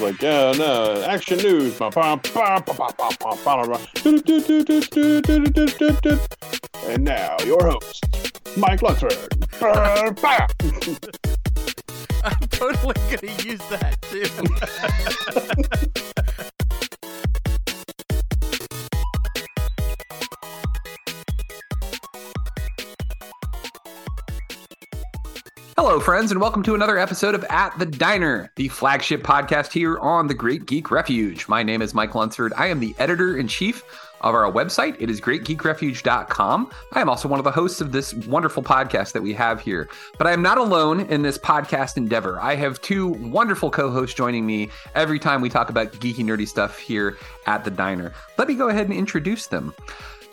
Like, yeah, no, action news. And now, your host, Mike Lunsford. I'm totally gonna use that too. Hello, friends, and welcome to another episode of At the Diner, the flagship podcast here on the Great Geek Refuge. My name is Mike Lunsford. I am the editor in chief of our website. It is greatgeekrefuge.com. I am also one of the hosts of this wonderful podcast that we have here. But I am not alone in this podcast endeavor. I have two wonderful co hosts joining me every time we talk about geeky, nerdy stuff here at the diner. Let me go ahead and introduce them.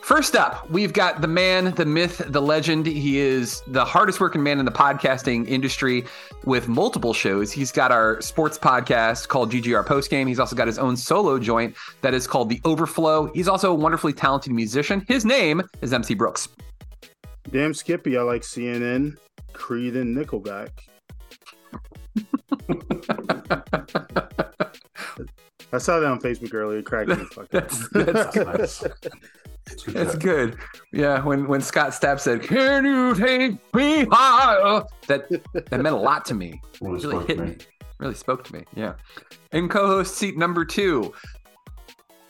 First up, we've got the man, the myth, the legend. He is the hardest working man in the podcasting industry with multiple shows. He's got our sports podcast called GGR Postgame. He's also got his own solo joint that is called The Overflow. He's also a wonderfully talented musician. His name is MC Brooks. Damn Skippy, I like CNN, Creed, and Nickelback. I saw that on Facebook earlier. Cracked me the fuck up. That's, that's good. Yeah, when when Scott Stapp said, "Can you take me higher?" That that meant a lot to me. Really Really hit me. me. Really spoke to me. Yeah. And co-host seat number two.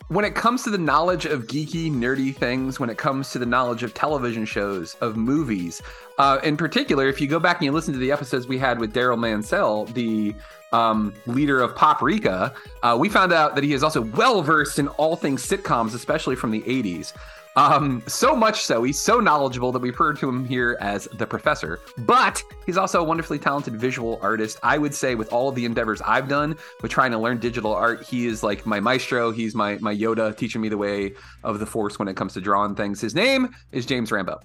When it comes to the knowledge of geeky, nerdy things, when it comes to the knowledge of television shows, of movies, uh, in particular, if you go back and you listen to the episodes we had with Daryl Mansell, the um, leader of Paprika, uh, we found out that he is also well versed in all things sitcoms, especially from the 80s. Um, so much so, he's so knowledgeable that we refer to him here as the professor. But he's also a wonderfully talented visual artist. I would say, with all of the endeavors I've done with trying to learn digital art, he is like my maestro. He's my my Yoda, teaching me the way of the Force when it comes to drawing things. His name is James Rambo.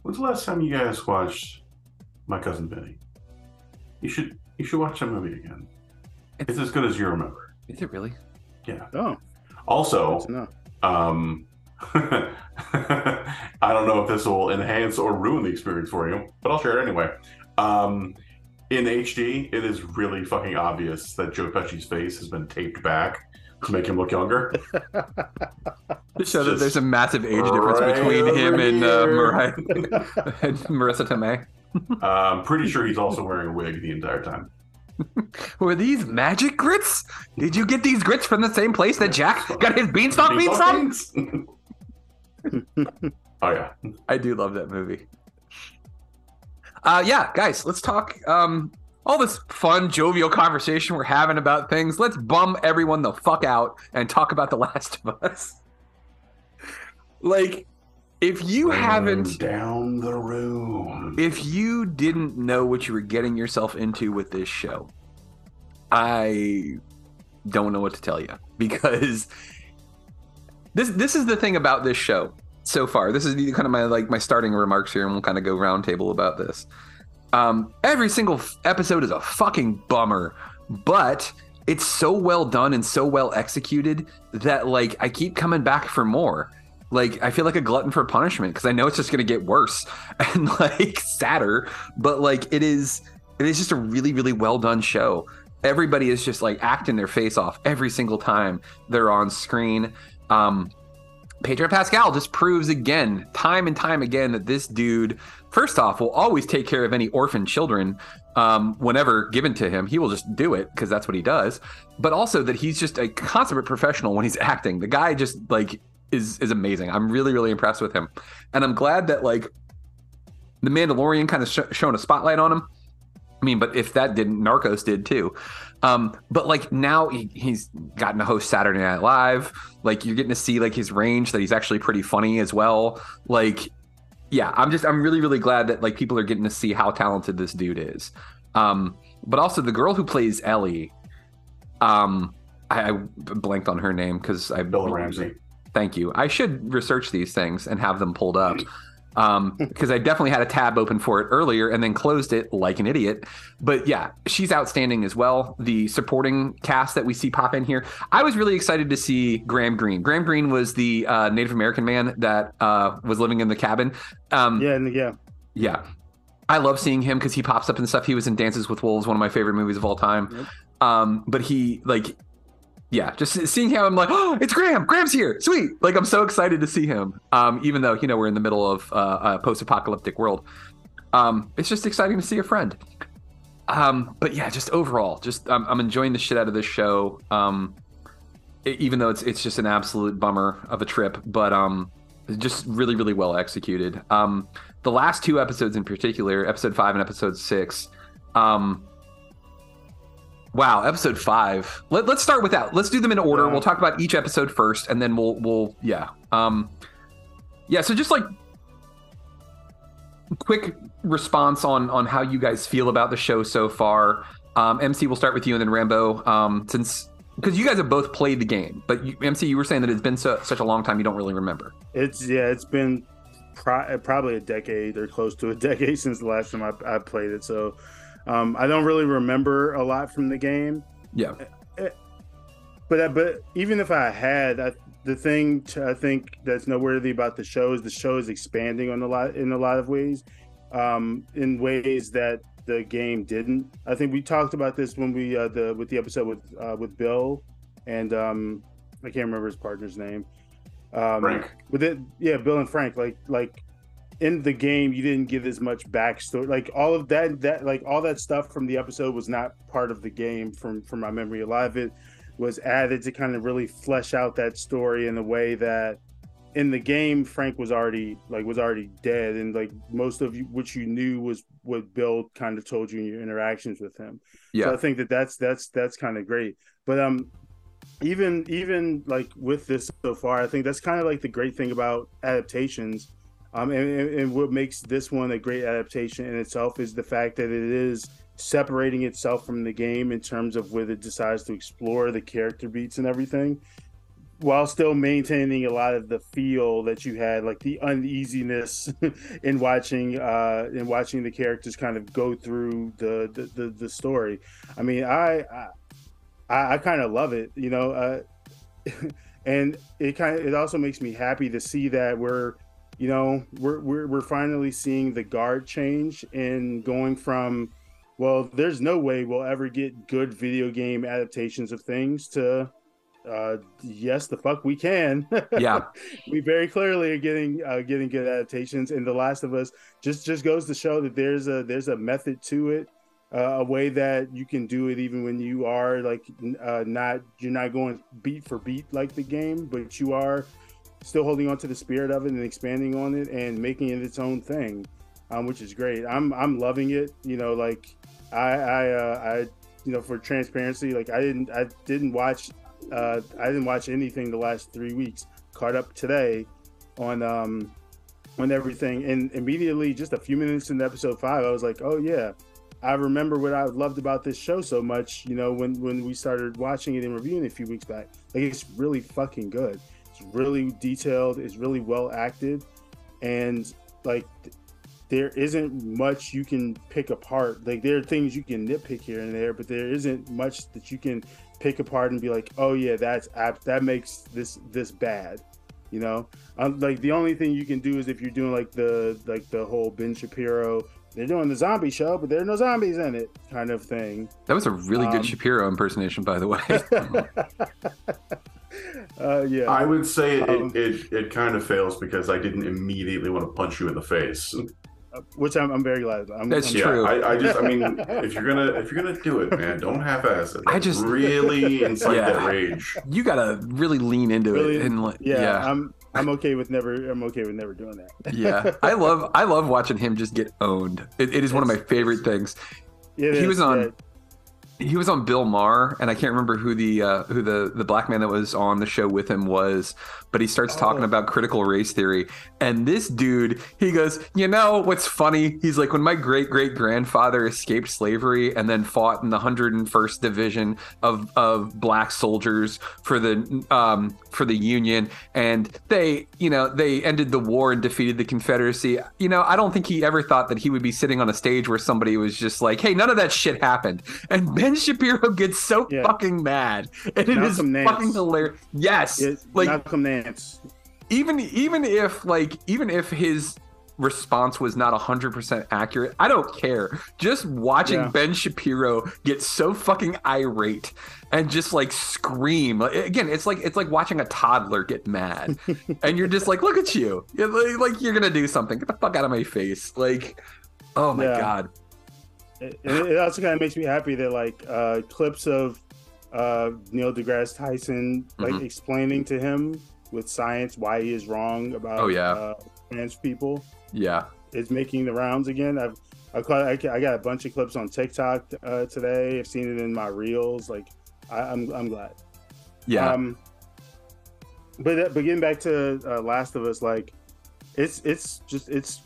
When's the last time you guys watched My Cousin Vinny? You should you should watch that movie again. It's as good as you remember. Is it really? Yeah. Oh, Also, that's um, I don't know if this will enhance or ruin the experience for you, but I'll share it anyway. Um, in HD, it is really fucking obvious that Joe Pesci's face has been taped back to make him look younger. To show that there's a massive age difference right between him over and uh, here. Mariah and Marisa Tomei. Uh, I'm pretty sure he's also wearing a wig the entire time. Were these magic grits? Did you get these grits from the same place that Jack got his beanstalk beans from? oh yeah. I do love that movie. Uh, yeah, guys, let's talk. Um, all this fun, jovial conversation we're having about things. Let's bum everyone the fuck out and talk about The Last of Us. Like, if you haven't, down the room. if you didn't know what you were getting yourself into with this show, I don't know what to tell you because this this is the thing about this show so far. This is kind of my like my starting remarks here, and we'll kind of go roundtable about this. Um, every single f- episode is a fucking bummer, but it's so well done and so well executed that like I keep coming back for more. Like I feel like a glutton for punishment because I know it's just gonna get worse and like sadder. But like it is, it is just a really, really well done show. Everybody is just like acting their face off every single time they're on screen. Um, Pedro Pascal just proves again, time and time again, that this dude, first off, will always take care of any orphan children um, whenever given to him. He will just do it because that's what he does. But also that he's just a consummate professional when he's acting. The guy just like is is amazing. I'm really really impressed with him, and I'm glad that like the Mandalorian kind of sh- showing a spotlight on him. I mean, but if that didn't, Narcos did too. Um, but like now he, he's gotten to host Saturday Night Live. Like you're getting to see like his range that he's actually pretty funny as well. Like, yeah, I'm just I'm really really glad that like people are getting to see how talented this dude is. Um, but also the girl who plays Ellie, um, I, I blanked on her name because I Bella Ramsey. Thank you. I should research these things and have them pulled up um because i definitely had a tab open for it earlier and then closed it like an idiot. But yeah she's outstanding as well. The supporting cast that we see pop in here i was really excited to see graham greene. Graham greene was the uh, native american man that uh, was living in the cabin. Um yeah yeah. yeah. I love seeing him because he pops up and stuff. He was in dances with wolves one of my favorite movies of all time. Yep. um but he like yeah, just seeing him, I'm like, oh, it's Graham. Graham's here. Sweet. Like, I'm so excited to see him. Um, even though, you know, we're in the middle of uh, a post apocalyptic world. Um, it's just exciting to see a friend. Um, but yeah, just overall, just I'm, I'm enjoying the shit out of this show. Um, it, even though it's it's just an absolute bummer of a trip, but um, just really really well executed. Um, the last two episodes in particular, episode five and episode six, um, Wow, episode five. Let, us start with that. Let's do them in order. Yeah. We'll talk about each episode first, and then we'll we'll yeah um yeah. So just like quick response on on how you guys feel about the show so far. Um, MC, we'll start with you, and then Rambo. Um, since because you guys have both played the game, but you, MC, you were saying that it's been so, such a long time you don't really remember. It's yeah, it's been pro- probably a decade or close to a decade since the last time I, I played it. So um, I don't really remember a lot from the game. Yeah. Eh, but uh, but even if I had, I, the thing to, I think that's noteworthy about the show is the show is expanding on a lot in a lot of ways, um, in ways that the game didn't. I think we talked about this when we uh, the with the episode with uh, with Bill and um, I can't remember his partner's name. Um, Frank. With it, yeah, Bill and Frank. Like like in the game you didn't give as much backstory. Like all of that that like all that stuff from the episode was not part of the game from from my memory. Alive it was added to kind of really flesh out that story in a way that in the game frank was already like was already dead. And like most of you, what you knew was what bill kind of told you in your interactions with him. Yeah. So i think that that's that's that's kind of great. But um even even like with this so far i think that's kind of like the great thing about adaptations um, and, and, what makes this one a great adaptation in itself is the fact that it is separating itself from the game in terms of where it decides to explore the character beats and everything, while still maintaining a lot of the feel that you had, like the uneasiness in watching uh, in watching the characters kind of go through the the, the, the story. I mean, I I, I kind of love it, you know. Uh, and it kind of it also makes me happy to see that we're you know, we're, we're, we're finally seeing the guard change and going from, well, there's no way we'll ever get good video game adaptations of things to, uh, yes, the fuck we can. Yeah, we very clearly are getting uh, getting good adaptations, and The Last of Us just just goes to show that there's a there's a method to it, uh, a way that you can do it even when you are like uh, not you're not going beat for beat like the game, but you are still holding on to the spirit of it and expanding on it and making it its own thing, um, which is great. I'm I'm loving it. You know, like I I uh, I you know for transparency, like I didn't I didn't watch uh, I didn't watch anything the last three weeks. Caught up today on um on everything, and immediately just a few minutes into episode five, I was like, oh yeah. I remember what I loved about this show so much, you know, when when we started watching it and reviewing it a few weeks back. Like it's really fucking good really detailed, it's really well acted, and like there isn't much you can pick apart. Like there are things you can nitpick here and there, but there isn't much that you can pick apart and be like, oh yeah, that's that makes this this bad. You know, um, like the only thing you can do is if you're doing like the like the whole Ben Shapiro. They're doing the zombie show, but there are no zombies in it, kind of thing. That was a really Um, good Shapiro impersonation, by the way. Uh, yeah, I would say it, Um, it, it kind of fails because I didn't immediately want to punch you in the face. which I'm, I'm very glad. I'm, That's I'm- Yeah, True. I, I just, I mean, if you're gonna, if you're gonna do it, man, don't half-ass it. I just- really incite Yeah. that rage. you gotta really lean into Really? it and like, Yeah, yeah. I'm I'm okay with never. I'm okay with never doing that. yeah, I love I love watching him just get owned. It, it is one of my favorite things. It he is, was on yeah. He was on Bill Maher, and I can't remember who the uh, who the the black man that was on the show with him was, but he starts talking Oh. about critical race theory, and this dude he goes, you know what's funny? He's like, when my great great grandfather escaped slavery and then fought in the 101st Division of of black soldiers for the um for the Union, and they you know they ended the war and defeated the Confederacy. You know, I don't think he ever thought that he would be sitting on a stage where somebody was just like, hey, none of that shit happened, and Ben Shapiro gets so Yeah. fucking mad, and it is Malcolm Nance. fucking hilarious. Yes, Yeah, like Malcolm Nance. Even even if like even if his response was not 100% accurate i don't care. Just watching Yeah. ben shapiro get so fucking irate and just like scream. Again it's like it's like watching a toddler get mad. And you're just like look at you. You're like, you're gonna do something. Get the fuck out of my face. Like oh my Yeah. god. It, it also kind of makes me happy that like uh, clips of uh, Neil deGrasse Tyson like Mhm. explaining to him with science why he is wrong about Oh, yeah. uh, trans people yeah is making the rounds again. I've I caught I, I got a bunch of clips on TikTok uh, today. I've seen it in my reels. Like I, I'm I'm glad. yeah Um, but uh, but getting back to uh, Last of Us, like it's it's just it's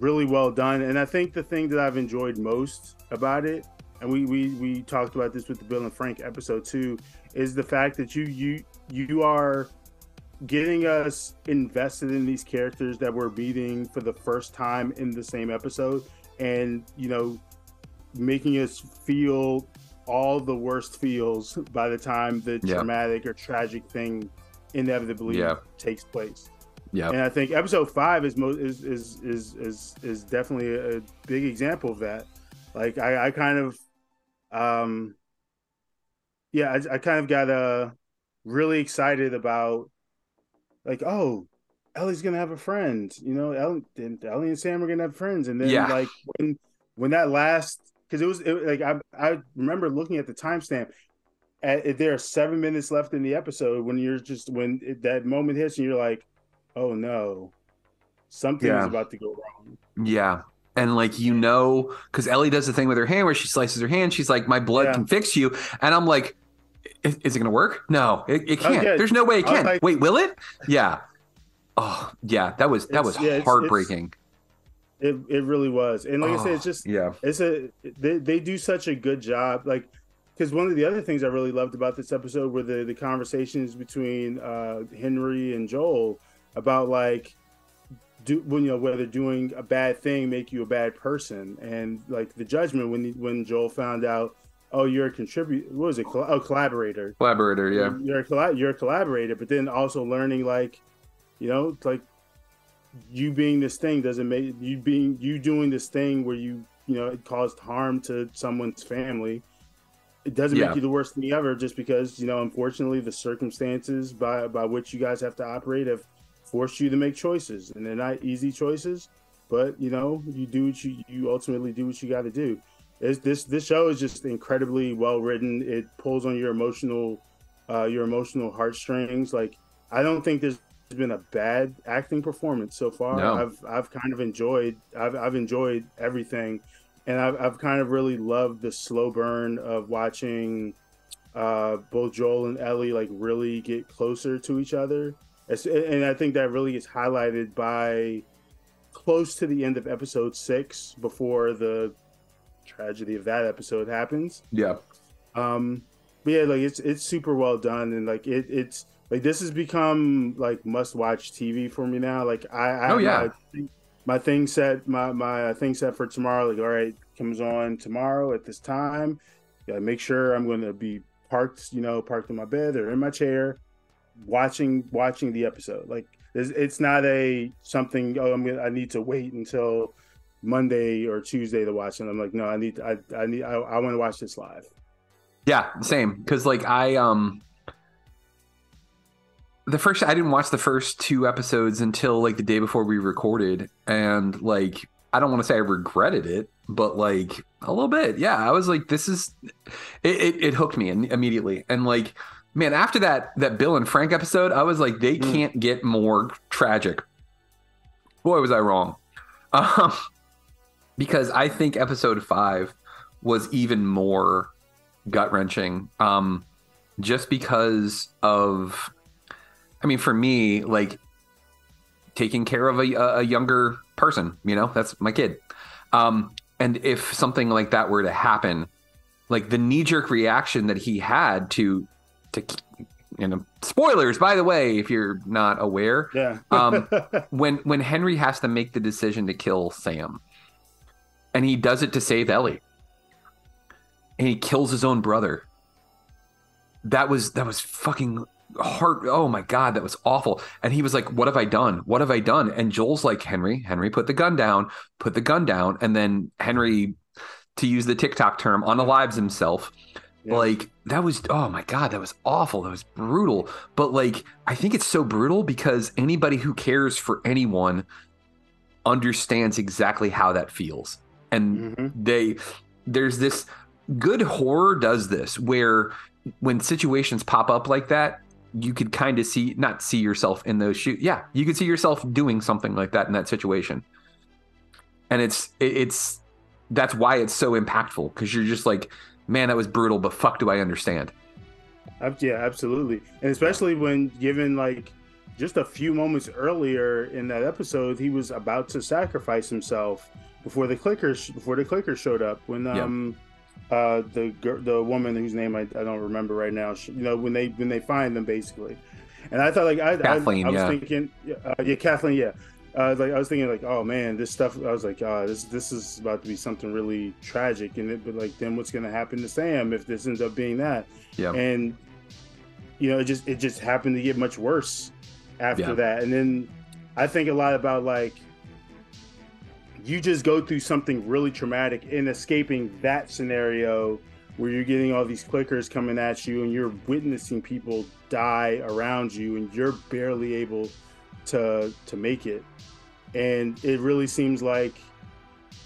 really well done, and I think the thing that I've enjoyed most about it, and we we we talked about this with the Bill and Frank episode two, is the fact that you you you are getting us invested in these characters that we're meeting for the first time in the same episode, and you know making us feel all the worst feels by the time the Yeah. traumatic or tragic thing inevitably Yeah. takes place. yeah And I think episode five is mo- is is is is is definitely a big example of that. Like I, I kind of, um, yeah, I, I kind of got uh really excited about like oh. Ellie's gonna have a friend, you know. Ellie, and Ellie and Sam are gonna have friends, and then Yeah. like when when that last because it was it, like I I remember looking at the timestamp. At, there are seven minutes left in the episode when you're just when it, that moment hits and you're like, oh no, something's Yeah. about to go wrong. Yeah. And like you know, because Ellie does the thing with her hand where she slices her hand. She's like, "My blood Yeah. can fix you," and I'm like, "Is, is it gonna work? No, it, it Oh, can't. There's no way it can. like- Wait, will it? Yeah. Oh, yeah. That was that was yeah, it's- it's- heartbreaking. It it really was, and like I said, Oh, it's just yeah. it's a they, they do such a good job like because one of the other things i really loved about this episode were the the conversations between uh henry and joel about like do when you know whether doing a bad thing make you a bad person and like the judgment when when joel found out oh you're a contribute what was it Coll- oh collaborator Collaborator. Yeah. you're a you're a collaborator, but then also learning like, you know, like you being this thing doesn't make you being you doing this thing where you you know it caused harm to someone's family. It doesn't Yeah. make you the worst thing ever, just because you know unfortunately the circumstances by by which you guys have to operate have forced you to make choices, and they're not easy choices. But you know you do what you you ultimately do what you got to do. It's, this this show is just incredibly well written. It pulls on your emotional uh, your emotional heartstrings. Like I don't think there's been a bad acting performance so far. No. I've I've kind of enjoyed I've I've enjoyed everything, and I've I've kind of really loved the slow burn of watching uh, both Joel and Ellie like really get closer to each other. And I think that really gets highlighted by close to the end of episode six before the tragedy of that episode happens. Yeah. Um, but yeah, like it's it's super well done, and like it it's like this has become like must watch TV for me now. Like I, I Oh, yeah. my, my thing set my my thing set for tomorrow. Like all right, comes on tomorrow at this time. Yeah, make sure I'm going to be parked, you know, parked in my bed or in my chair, watching watching the episode. Like It's, it's not a something. Oh, I'm gonna, I need to wait until Monday or Tuesday to watch it. I'm like, no, I need, I, I need, I, I want to watch this live. Yeah, same. Because like I um the first I didn't watch the first two episodes until like the day before we recorded, and like I don't want to say I regretted it, but like a little bit. Yeah, I was like, this is it. It, it hooked me in, immediately, and like man, after that that Bill and Frank episode, I was like, they can't get more tragic. Boy, was I wrong. Um, because I think episode five was even more gut wrenching. Um, just because of, I mean, for me, like taking care of a, a younger person, you know, that's my kid. Um, and if something like that were to happen, like the knee jerk reaction that he had to, to, you know, spoilers, by the way, if you're not aware, Yeah. um, when when Henry has to make the decision to kill Sam, and he does it to save Ellie, and he kills his own brother. That was that was fucking heart. Oh my god, that was awful. And he was like, "What have I done? What have I done?" And Joel's like, "Henry, Henry, put the gun down. Put the gun down." And then Henry, to use the TikTok term, unalives himself. Like that was oh my god, that was awful. That was brutal. But like I think it's so brutal because anybody who cares for anyone understands exactly how that feels. And mm-hmm. they there's this good horror does this where when situations pop up like that, you could kind of see not see yourself in those shoes. Yeah, you could see yourself doing something like that in that situation. And it's it's that's why it's so impactful because you're just like, man, that was brutal, but fuck, do I understand? Yeah, absolutely, and especially when given like just a few moments earlier in that episode, he was about to sacrifice himself before the clickers before the clickers showed up. When Yeah. um uh the the woman whose name I, I don't remember right now, she, you know when they when they find them basically, and I thought like I Kathleen, I, I was yeah. thinking yeah, uh, yeah Kathleen yeah. Uh, like I was thinking, like, oh man, this stuff. I was like, oh, this this is about to be something really tragic, and it, but like, then what's gonna happen to Sam if this ends up being that? Yeah. And you know, it just it just happened to get much worse after Yeah. that. And then I think a lot about like you just go through something really traumatic and escaping that scenario where you're getting all these clickers coming at you and you're witnessing people die around you and you're barely able to to make it. And it really seems like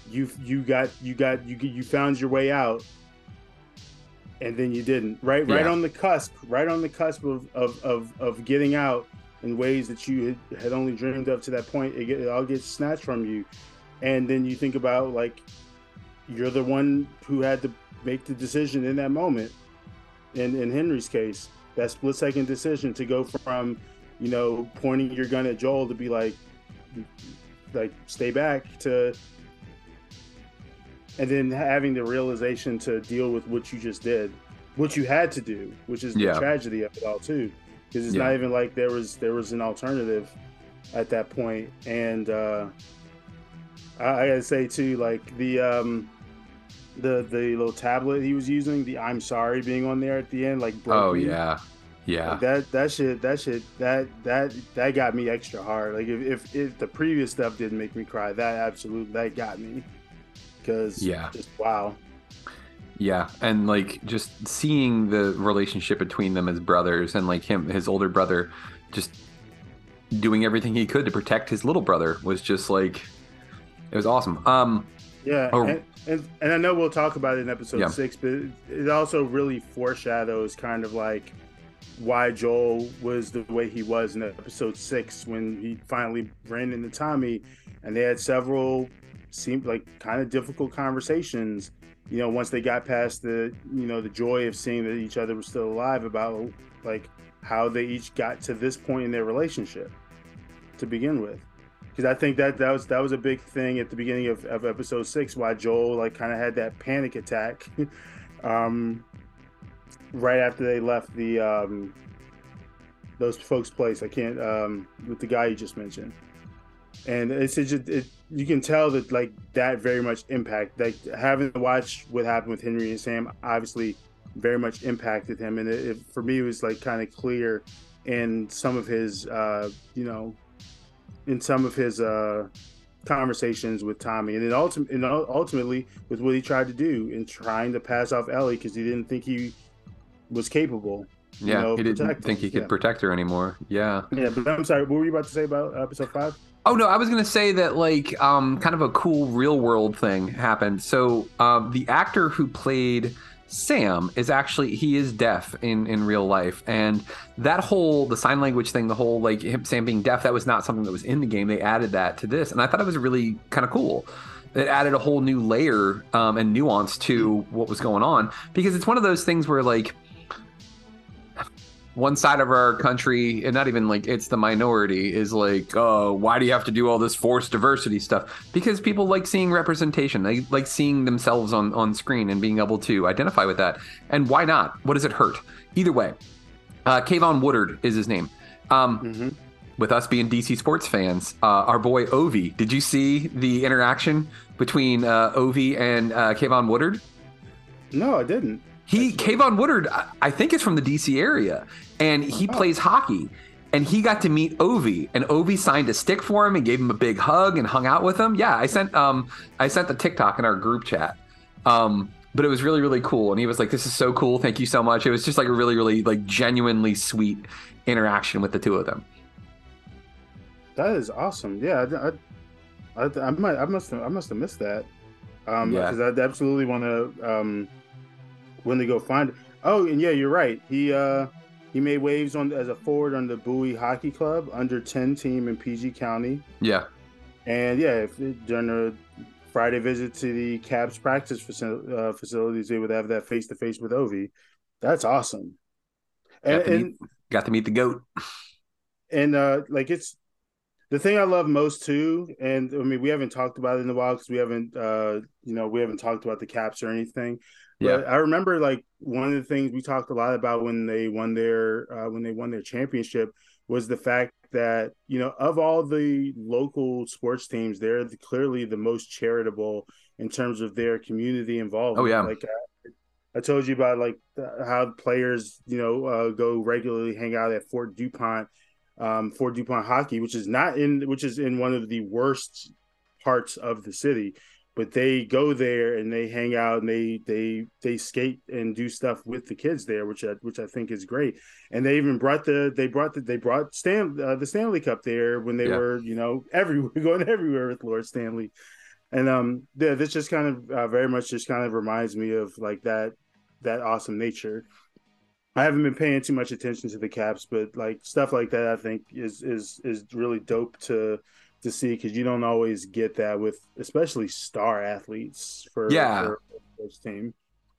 you you got you got you you found your way out and then you didn't right? Right on the cusp right on the cusp of of of, of getting out in ways that you had, had only dreamed of to that point. It, get, it all gets snatched from you and then you think about like you're the one who had to make the decision in that moment in in henry's case that split second decision to go from you know pointing your gun at joel to be like like stay back to and then having the realization to deal with what you just did what you had to do which is Yeah. the tragedy of it all too because it's Yeah. not even like there was there was an alternative at that point and uh I, I gotta say too like the um the the little tablet he was using the i'm sorry being on there at the end like broke Oh me. yeah. Yeah. Like, that that shit that shit that that that got me extra hard. Like if if, if the previous stuff didn't make me cry, that absolutely that got me. Because Yeah. just wow. Yeah, and like just seeing the relationship between them as brothers, and like him, his older brother, just doing everything he could to protect his little brother was just like it was awesome. Um, Yeah, Oh. and, and and I know we'll talk about it in episode Yeah. six, but it, it also really foreshadows kind of like why Joel was the way he was in episode six when he finally ran into Tommy, and they had several seemed like kind of difficult conversations. You know, once they got past the you know the joy of seeing that each other was still alive about like how they each got to this point in their relationship to begin with because I think that that was that was a big thing at the beginning of, of episode six, why Joel like kind of had that panic attack, um, right after they left the um, those folks' place. I can't um, with the guy you just mentioned, and it's, it's just it, you can tell that like that very much impact like having to watch what happened with Henry and Sam obviously very much impacted him, and it, it for me it was like kind of clear in some of his uh, you know in some of his uh, conversations with Tommy, and then ultimately, and ultimately with what he tried to do in trying to pass off Ellie because he didn't think he was capable. you Yeah, know, he didn't think he could Yeah. protect her anymore. Yeah. Yeah, but I'm sorry. What were you about to say about episode five? Oh no, I was gonna say that like um, kind of a cool real world thing happened. So um, the actor who played Sam is actually he is deaf in in real life, and that whole the sign language thing, the whole like him Sam being deaf, that was not something that was in the game. They added that to this, and I thought it was really kind of cool. It added a whole new layer um, and nuance to what was going on because it's one of those things where like one side of our country, and not even like it's the minority, is like, oh, why do you have to do all this forced diversity stuff? Because people like seeing representation. They like seeing themselves on, on screen and being able to identify with that. And why not? What does it hurt? Either way, uh, Keivonn Woodard is his name. Um, With us being DC sports fans, uh, our boy Ovi, did you see the interaction between uh, Ovi and uh, Keivonn Woodard? No, I didn't. He Keivonn Woodard, I- I think, is from the DC area, and he plays hockey. And he got to meet Ovi, and Ovi signed a stick for him and gave him a big hug and hung out with him. Yeah, I sent um I sent the TikTok in our group chat. Um, but it was really really cool, and he was like, "This is so cool, thank you so much." It was just like a really really like genuinely sweet interaction with the two of them. That is awesome. Yeah, I, I, I, I might, I must, have, I must have missed that. Um, Yeah. because I'd absolutely want to, um, when they go find. It. Oh, and yeah, you're right. He, uh, he made waves on as a forward on the Bowie Hockey Club under ten team in PG County, Yeah, and yeah, if, during a Friday visit to the Caps practice faci- uh, facilities, they would have that face to face with Ovi. That's awesome. And, got to, and meet, got to meet the goat. and uh like it's the thing I love most too, and I mean we haven't talked about it in a while because we haven't uh you know we haven't talked about the caps or anything. Yeah. But I remember like one of the things we talked a lot about when they won their uh, when they won their championship was the fact that you know of all the local sports teams, they're the, clearly the most charitable in terms of their community involvement. Oh, yeah. like I, I told you about like how players you know uh, go regularly hang out at Fort Dupont um, Fort Dupont hockey, which is not in which is in one of the worst parts of the city. But they go there and they hang out and they they they skate and do stuff with the kids there, which I, which I think is great. And they even brought the they brought the they brought Stan uh, the Stanley Cup there when they Yeah. were you know everywhere going everywhere with Lord Stanley. And um yeah, this just kind of uh, very much just kind of reminds me of like that that awesome nature. I haven't been paying too much attention to the caps, but like stuff like that, I think is is is really dope to to see because you don't always get that with especially star athletes for Yeah. for team.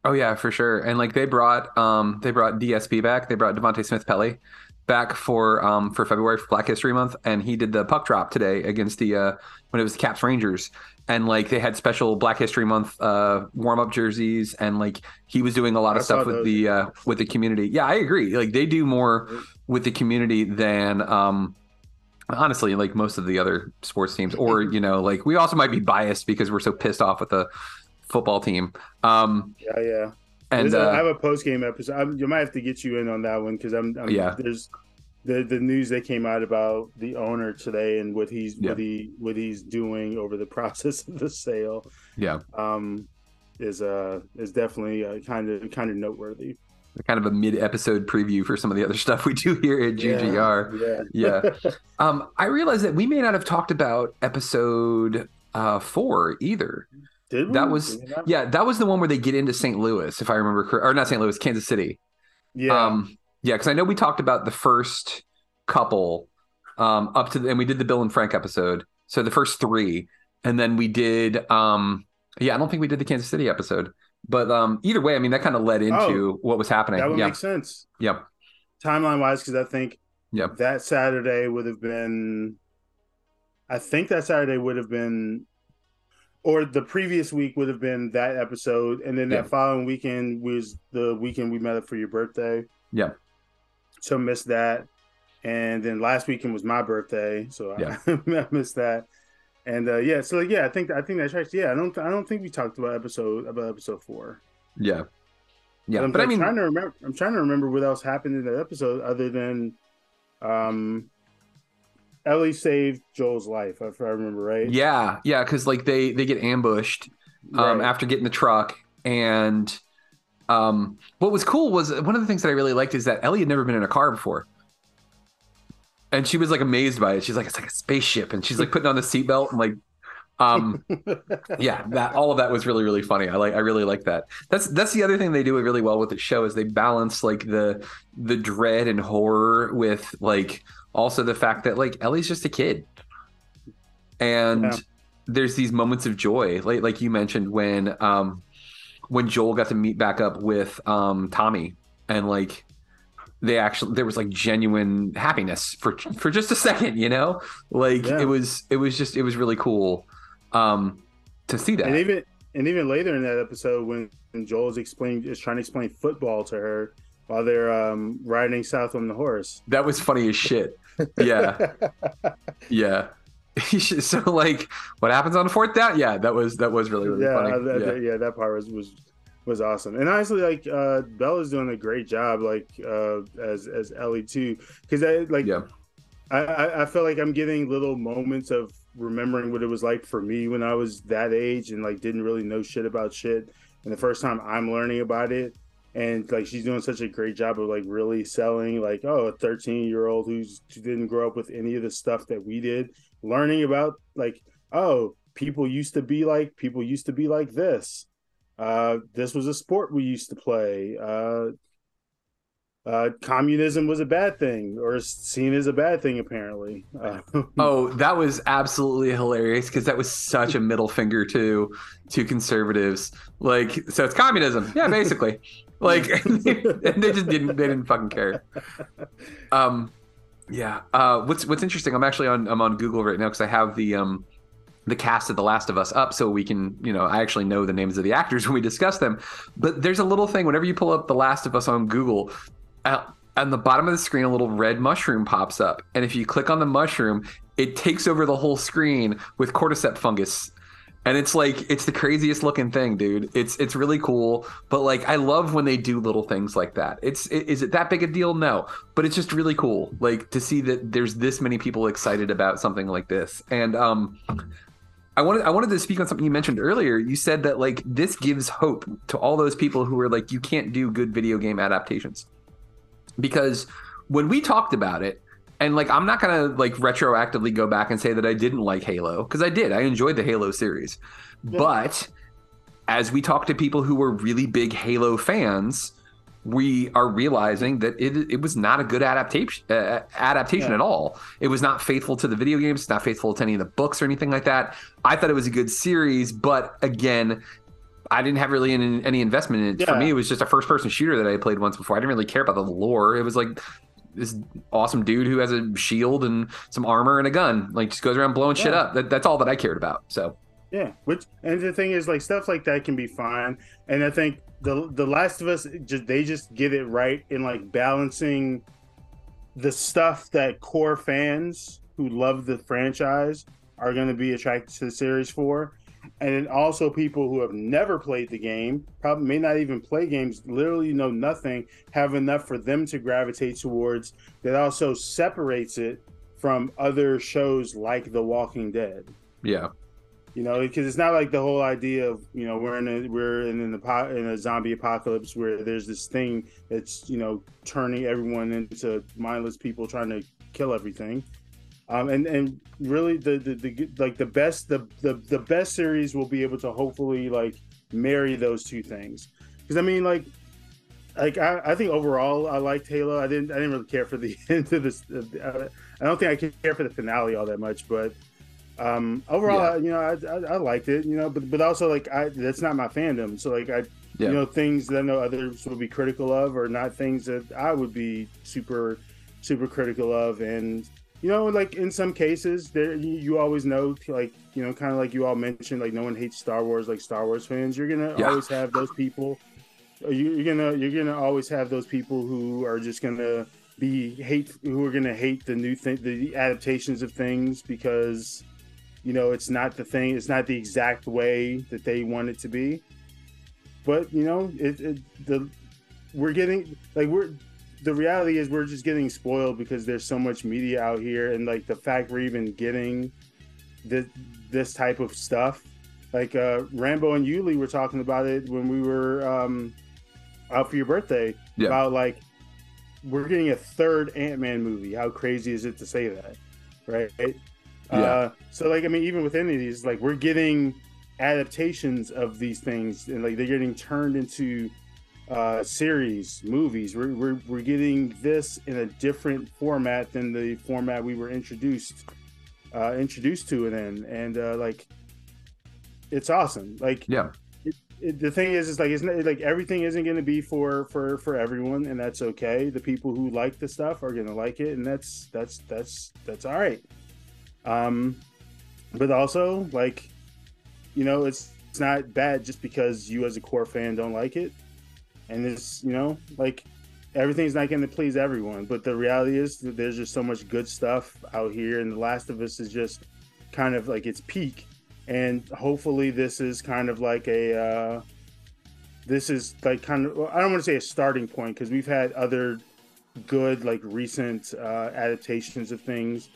Oh yeah, for sure. And like they brought um they brought DSP back. They brought Devante Smith-Pelly back for um for February for Black History Month, and he did the puck drop today against the uh when it was the Caps Rangers. And like they had special Black History Month uh warm up jerseys, and like he was doing a lot of I stuff with those. the uh with the community. Yeah, I agree. Like they do more with the community than um honestly like most of the other sports teams or you know like we also might be biased because we're so pissed off with the football team um Yeah, yeah. and a- I uh, have a post game episode. I'm, you might have to get you in on that one because I'm, I'm Yeah. There's the the news that came out about the owner today and what he's Yeah. what he what he's doing over the process of the sale. yeah Um, is uh is definitely uh, kind of kind of noteworthy. Kind of a mid-episode preview for some of the other stuff we do here at GGR. Yeah, Yeah. Um, I realized that we may not have talked about episode uh, four either. Did we? That was we not? yeah, that was the one where they get into St. Louis, if I remember correct, or not St. Louis, Kansas City. yeah. Um, yeah, because I know we talked about the first couple um, up to, the, and we did the Bill and Frank episode. So the first three, and then we did. Um, yeah, I don't think we did the Kansas City episode, but um, either way, I mean that kind of led into what was happening. Oh, that would yeah, make sense yep, timeline wise because I think yep, that Saturday would have been. I think that Saturday would have been, or the previous week would have been that episode, and then Yeah. that following weekend was the weekend we met up for your birthday. Yeah. So missed that, and then last weekend was my birthday, so Yeah. I, missed that. And uh, yeah, so yeah, I think I think that's right. Yeah, I don't I don't think we talked about episode about episode four. Yeah. Yeah. I'm, But I I'm mean, trying to remember. I'm trying to remember what else happened in that episode other than, um, Ellie saved Joel's life, if I remember right. Yeah, yeah, because like they they get ambushed um, Right. after getting the truck, and um, what was cool was one of the things that I really liked is that Ellie had never been in a car before, and she was like amazed by it. She's like, "It's like a spaceship," and she's like putting on the seatbelt and like, um, yeah, that all of that was really really funny. I like I really like that. That's that's the other thing they do really well with the show is they balance like the the dread and horror with like also the fact that like Ellie's just a kid and Yeah. there's these moments of joy like like you mentioned when um when Joel got to meet back up with um Tommy and like they actually there was like genuine happiness for for just a second you know? Like Yeah. it was it was just it was really cool um to see that. And even and even later in that episode, when when Joel is explaining is trying to explain football to her while they're um, riding south on the horse. that was funny as shit. Yeah. Yeah. So like what happens on the fourth down? Yeah that was that was really really yeah, funny. that, yeah. that- yeah, that part was was was awesome. And honestly, like uh, Bella's doing a great job, like uh, as as Ellie too, because I like yeah I, I I feel like I'm getting little moments of remembering what it was like for me when I was that age and like didn't really know shit about shit. And the first time I'm learning about it, and like she's doing such a great job of like really selling, like oh, a 13 year old who's who didn't grow up with any of the stuff that we did, learning about like oh, people used to be like people used to be like this. Uh, this was a sport we used to play. Uh, uh, communism was a bad thing or seen as a bad thing apparently uh, Oh, that was absolutely hilarious because that was such a middle finger to to conservatives. Like, so it's communism, yeah, basically. Like, and they just didn't they didn't fucking care. Um, yeah. Uh, what's what's interesting? I'm actually on I'm on Google right now because I have the um the cast of The Last of Us up so we can, you know, I actually know the names of the actors when we discuss them. But there's a little thing whenever you pull up The Last of Us on Google, uh, on the bottom of the screen, a little red mushroom pops up. And if you click on the mushroom, it takes over the whole screen with cordyceps fungus. And it's like it's the craziest looking thing, dude. It's it's really cool, but like I love when they do little things like that. It's i- is it that big a deal? No, but it's just really cool, like to see that there's this many people excited about something like this. And um, I wanted I wanted to speak on something you mentioned earlier. You said that like this gives hope to all those people who are like you can't do good video game adaptations. Because when we talked about it, and like I'm not gonna like retroactively go back and say that I didn't like Halo because I did. I enjoyed the Halo series, but as we talked to people who were really big Halo fans, we are realizing that it it was not a good adaptation uh, adaptation Yeah. at all. It was not faithful to the video games. It's not faithful to any of the books or anything like that. I thought it was a good series, but again. I didn't have really any, any investment in it. For me, it was just a first person shooter that I played once before. I didn't really care about the lore. It was like this awesome dude who has a shield and some armor and a gun. Like just goes around blowing shit up. That, that's all that I cared about. So yeah which and the thing is like stuff like that can be fine. And i think the the last of us just they just get it right in like balancing the stuff that core fans who love the franchise are going to be attracted to the series for. And then also people who have never played the game probably may not even play games literally know nothing have enough for them to gravitate towards that also separates it from other shows like the walking dead. Yeah, you know because it's not like the whole idea of you know we're in a we're in an apo- in a zombie apocalypse where there's this thing that's you know turning everyone into mindless people trying to kill everything um and and really the the, the like the best the, the the best series will be able to hopefully like marry those two things because i mean like like I, I think overall I liked Halo. I didn't I didn't really care for the end of this. Uh, I don't think I care for the finale all that much, but um overall Yeah. I, you know I, I I liked it. You know, but but also like I that's not my fandom. So like I Yeah. you know things that I know others would be critical of are not things that I would be super super critical of and you know like in some cases there you, you always know like you know kind of like you all mentioned like no one hates Star Wars like Star Wars fans you're gonna Yeah. always have those people you're gonna you're gonna always have those people who are just gonna be hate who are gonna hate the new thing the adaptations of things because you know it's not the thing it's not the exact way that they want it to be but you know it, it the we're getting like we're the reality is we're just getting spoiled because there's so much media out here, and like the fact we're even getting this this type of stuff. Like uh, Rambo and Yuli were talking about it when we were um, out for your birthday Yeah. about like we're getting a third Ant Man movie. How crazy is it to say that, right? Yeah. Uh, so like I mean, even within these, like we're getting adaptations of these things, and like they're getting turned into uh, series, movies. We're, we're we're getting this in a different format than the format we were introduced uh, introduced to it in, and uh, like it's awesome. Like Yeah. it, it, the thing is, is like it's not, like everything isn't going to be for for for everyone, and that's okay. The people who like the stuff are going to like it, and that's that's that's that's all right. Um, but also like, you know, it's it's not bad just because you as a core fan don't like it, and it's you know like everything's not going to please everyone. But the reality is that there's just so much good stuff out here, and The Last of Us is just kind of like its peak and hopefully this is kind of like a uh, this is like kind of I don't want to say a starting point because we've had other good like recent uh, adaptations of things.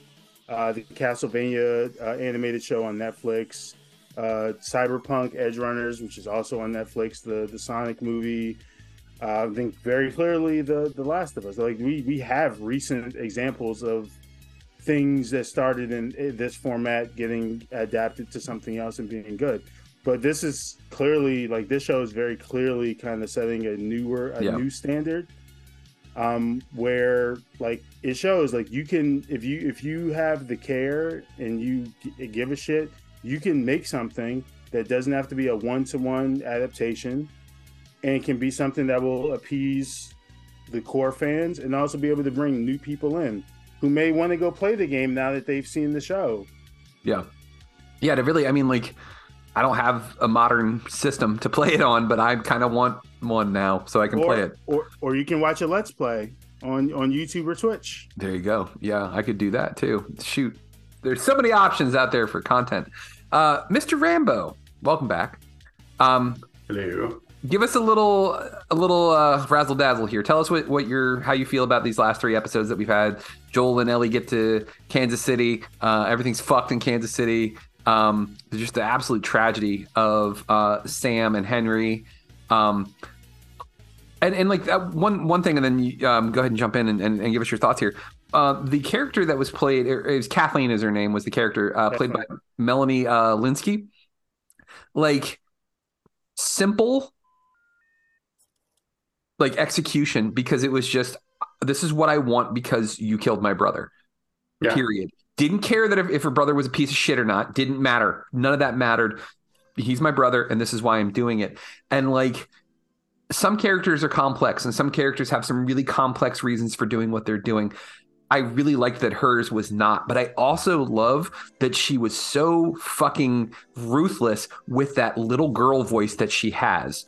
Uh, the Castlevania uh, animated show on Netflix, uh, Cyberpunk Edge Runners, which is also on Netflix, the the Sonic movie. Uh, I think very clearly the the Last of Us. Like we we have recent examples of things that started in in this format getting adapted to something else and being good. But this is clearly like this show is very clearly kind of setting a newer a Yeah. new standard. Um, where like it shows like you can if you if you have the care and you g- give a shit, you can make something that doesn't have to be a one to one adaptation, and can be something that will appease the core fans and also be able to bring new people in who may want to go play the game now that they've seen the show. Yeah. Yeah, to really, I mean, like, I don't have a modern system to play it on, but I kind of want one now so I can or, play it. Or or you can watch a let's play on on YouTube or Twitch. There you go. Yeah, I could do that too. Shoot. There's so many options out there for content. Uh, Mr. Rambo, welcome back. Um, Hello. give us a little a little uh, razzle dazzle here. Tell us what what your how you feel about these last three episodes that we've had. Joel and Ellie get to Kansas City. Uh, everything's fucked in Kansas City. Um, just the absolute tragedy of uh, Sam and Henry. Um, and and like that one one thing, and then you, um, go ahead and jump in and, and, and give us your thoughts here. Uh, the character that was played, it was Kathleen, is her name, was the character uh, played by Melanie uh, Lynskey. Like simple like execution because it was just this is what I want because you killed my brother. Yeah. Period. Didn't care that if, if her brother was a piece of shit or not. Didn't matter. None of that mattered. He's my brother, and this is why I'm doing it. And like some characters are complex, and some characters have some really complex reasons for doing what they're doing. I really liked that hers was not, but I also love that she was so fucking ruthless with that little girl voice that she has.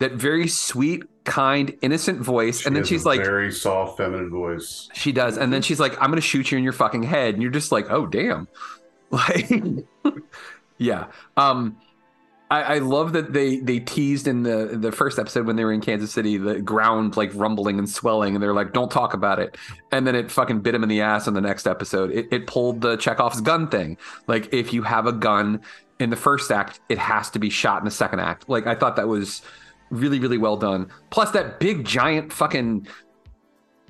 That very sweet, kind, innocent voice. and then she's a like, very soft, feminine voice. she does. And then she's like, I'm going to shoot you in your fucking head. And you're just like, oh, damn. Like, yeah. Um, I, I love that they they teased in the the first episode when they were in Kansas City the ground like rumbling and swelling and they're like don't talk about it and then it fucking bit him in the ass in the next episode it, it pulled the Chekhov's gun thing like if you have a gun in the first act it has to be shot in the second act like I thought that was really really well done plus that big giant fucking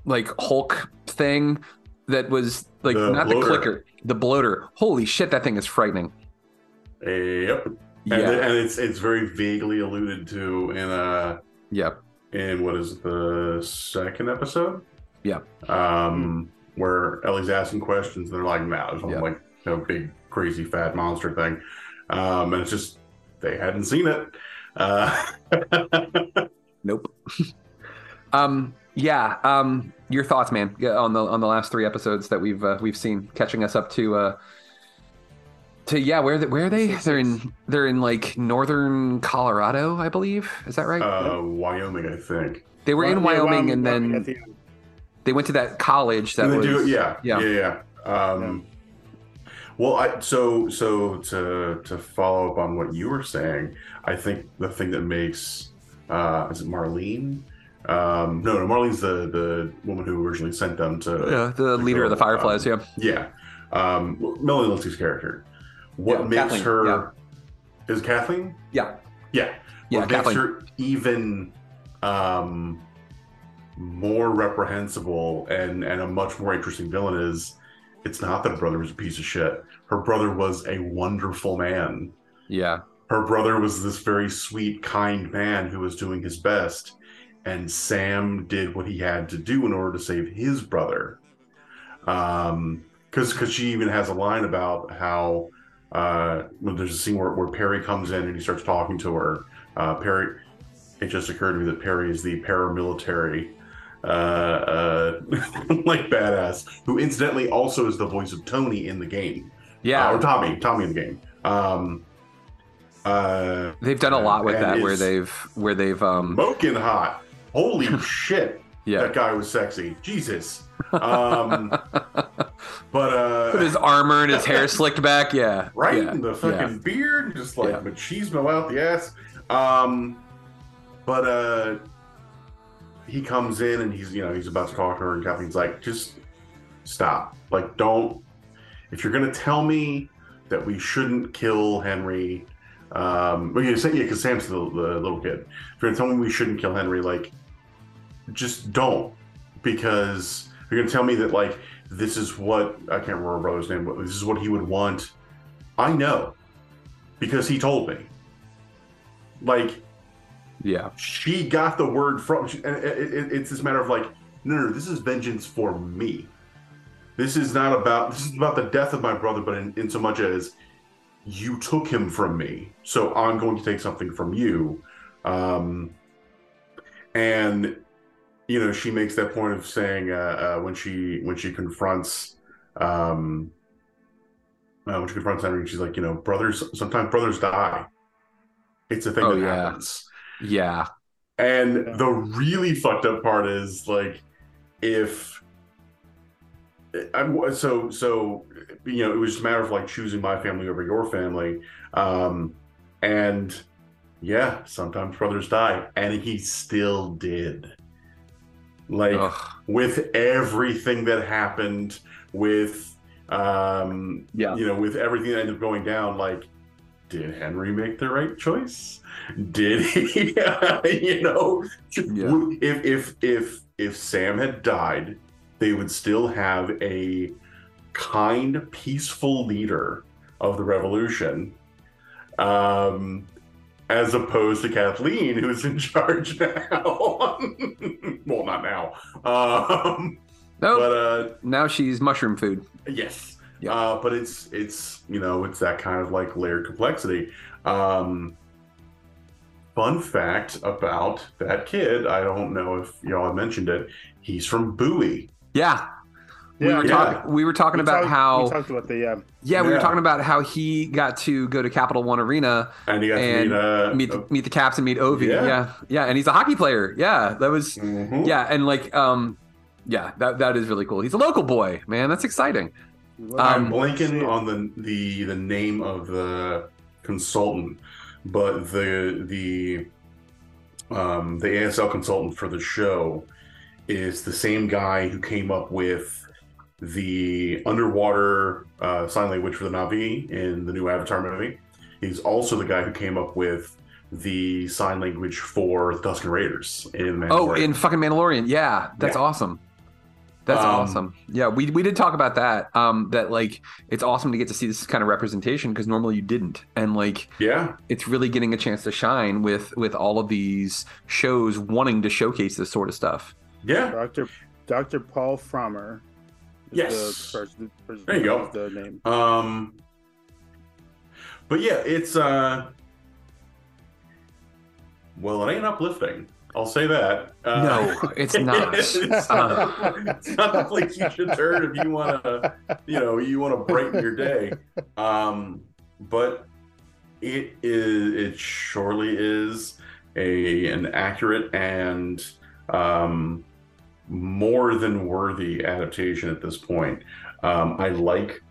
like Hulk thing that was like The not the clicker the bloater holy shit that thing is frightening Yep. And, Yeah. and it's it's very vaguely alluded to in uh Yep. in what is the second episode? Yeah. Um where Ellie's asking questions and they're like, no there's one like you know, big crazy fat monster thing. Um and it's just they hadn't seen it. Uh Nope. um. Yeah. Um. Your thoughts, man, yeah, on the on the last three episodes that we've uh, we've seen, catching us up to uh to yeah, where they, where are they? They're in they're in like northern Colorado, I believe. Is that right? uh Wyoming, I think. they were in Well, yeah, Wyoming, and Wyoming then the they went to that college that was do, yeah, yeah. yeah, yeah. Um, Well, I so so to to follow up on what you were saying, I think the thing that makes uh, is it Marlene Um, no, no, Marlene's the the woman who originally sent them to. Yeah, the leader of the Fireflies. um, yeah. Yeah. Um, Melanie Lynskey's character. What Yeah, makes Kathleen, her is Kathleen? Yeah. Yeah. Yeah, What makes Kathleen. her even um, more reprehensible and and a much more interesting villain is it's not that her brother was a piece of shit. Her brother was a wonderful man. Yeah. Her brother was this very sweet, kind man who was doing his best, and Sam did what he had to do in order to save his brother. Um, because because she even has a line about how uh, when there's a scene where, where Perry comes in and he starts talking to her. Uh, Perry, it just occurred to me that Perry is the paramilitary uh, uh, like badass, who incidentally also is the voice of Tony in the game. Yeah. Uh, or Tommy, Tommy in the game. Um, uh, They've done a lot with that where they've where they've um smoking hot. Holy shit! Yeah. that guy was sexy. Jesus. Um, but uh, put his armor and his hair slicked back. Yeah. right? Yeah. And the fucking yeah. beard, just like Yeah. machismo out the ass. Um, but uh, he comes in and he's you know he's about to talk to her, and Kathleen's like, just stop. Like, don't. If you're gonna tell me that we shouldn't kill Henry, um, well, you say yeah, because Sam's the, the little kid. If you're gonna tell me we shouldn't kill Henry, like, just don't, because you're gonna tell me that like this is what I can't remember brother's name, but this is what he would want. I know because he told me. Like Yeah. she got the word from, and it, it, it's this matter of like, no, no, this is vengeance for me. This is not about this is about the death of my brother, but in, in so much as you took him from me, so I'm going to take something from you. Um, and you know, she makes that point of saying uh, uh, when she when she confronts um, uh, when she confronts Henry, she's like, you know, brothers sometimes brothers die. It's a thing Oh, that yeah. happens. Yeah. And the really fucked up part is like if I'm so so you know it was just a matter of like choosing my family over your family, um, and yeah, sometimes brothers die, and he still did. Like with everything that happened, with um, Yeah. you know, with everything that ended up going down, like did Henry make the right choice? Did he? you know, if if if if Sam had died, they would still have a kind, peaceful leader of the revolution, um, as opposed to Kathleen, who's in charge now. well, not now. Um, Nope. but uh, now she's mushroom food. Yes. Uh, but it's it's you know it's that kind of like layered complexity. Um, fun fact about that kid, I don't know if y'all have mentioned it. He's from Bowie. Yeah. We Yeah, were, yeah. talk- we were talking We about talked- how we talked about the yeah. Yeah, we were talking about how he got to go to Capital One Arena And he got to meet, uh, meet, the, meet the Caps and meet Ovi. Yeah. Yeah. yeah, and he's a hockey player. Yeah, that was Mm-hmm. yeah, and like um, yeah, that that is really cool. He's a local boy, man. That's exciting. I'm blanking on the the the name of the consultant, but the the um, the ASL consultant for the show is the same guy who came up with the underwater uh, sign language for the Na'vi in the new Avatar movie. He's also the guy who came up with the sign language for the Tusken Raiders in Mandalorian. Oh, in fucking Mandalorian. Yeah, that's Yeah. awesome. That's Um, awesome. Yeah, we we did talk about that. Um, that like it's awesome to get to see this kind of representation because normally you didn't, and like yeah, it's really getting a chance to shine with with all of these shows wanting to showcase this sort of stuff. Yeah. Dr. Dr. Paul Frommer. is Yes. The person, the person There you go. The name. Um, but yeah, it's uh, well, it ain't uplifting. I'll say that. Uh, No, it's not. it's, Uh. it's not the place you should turn if you want to, you know, you want to brighten your day. Um, but it is. It surely is a an accurate and um, more than worthy adaptation at this point. Um, I like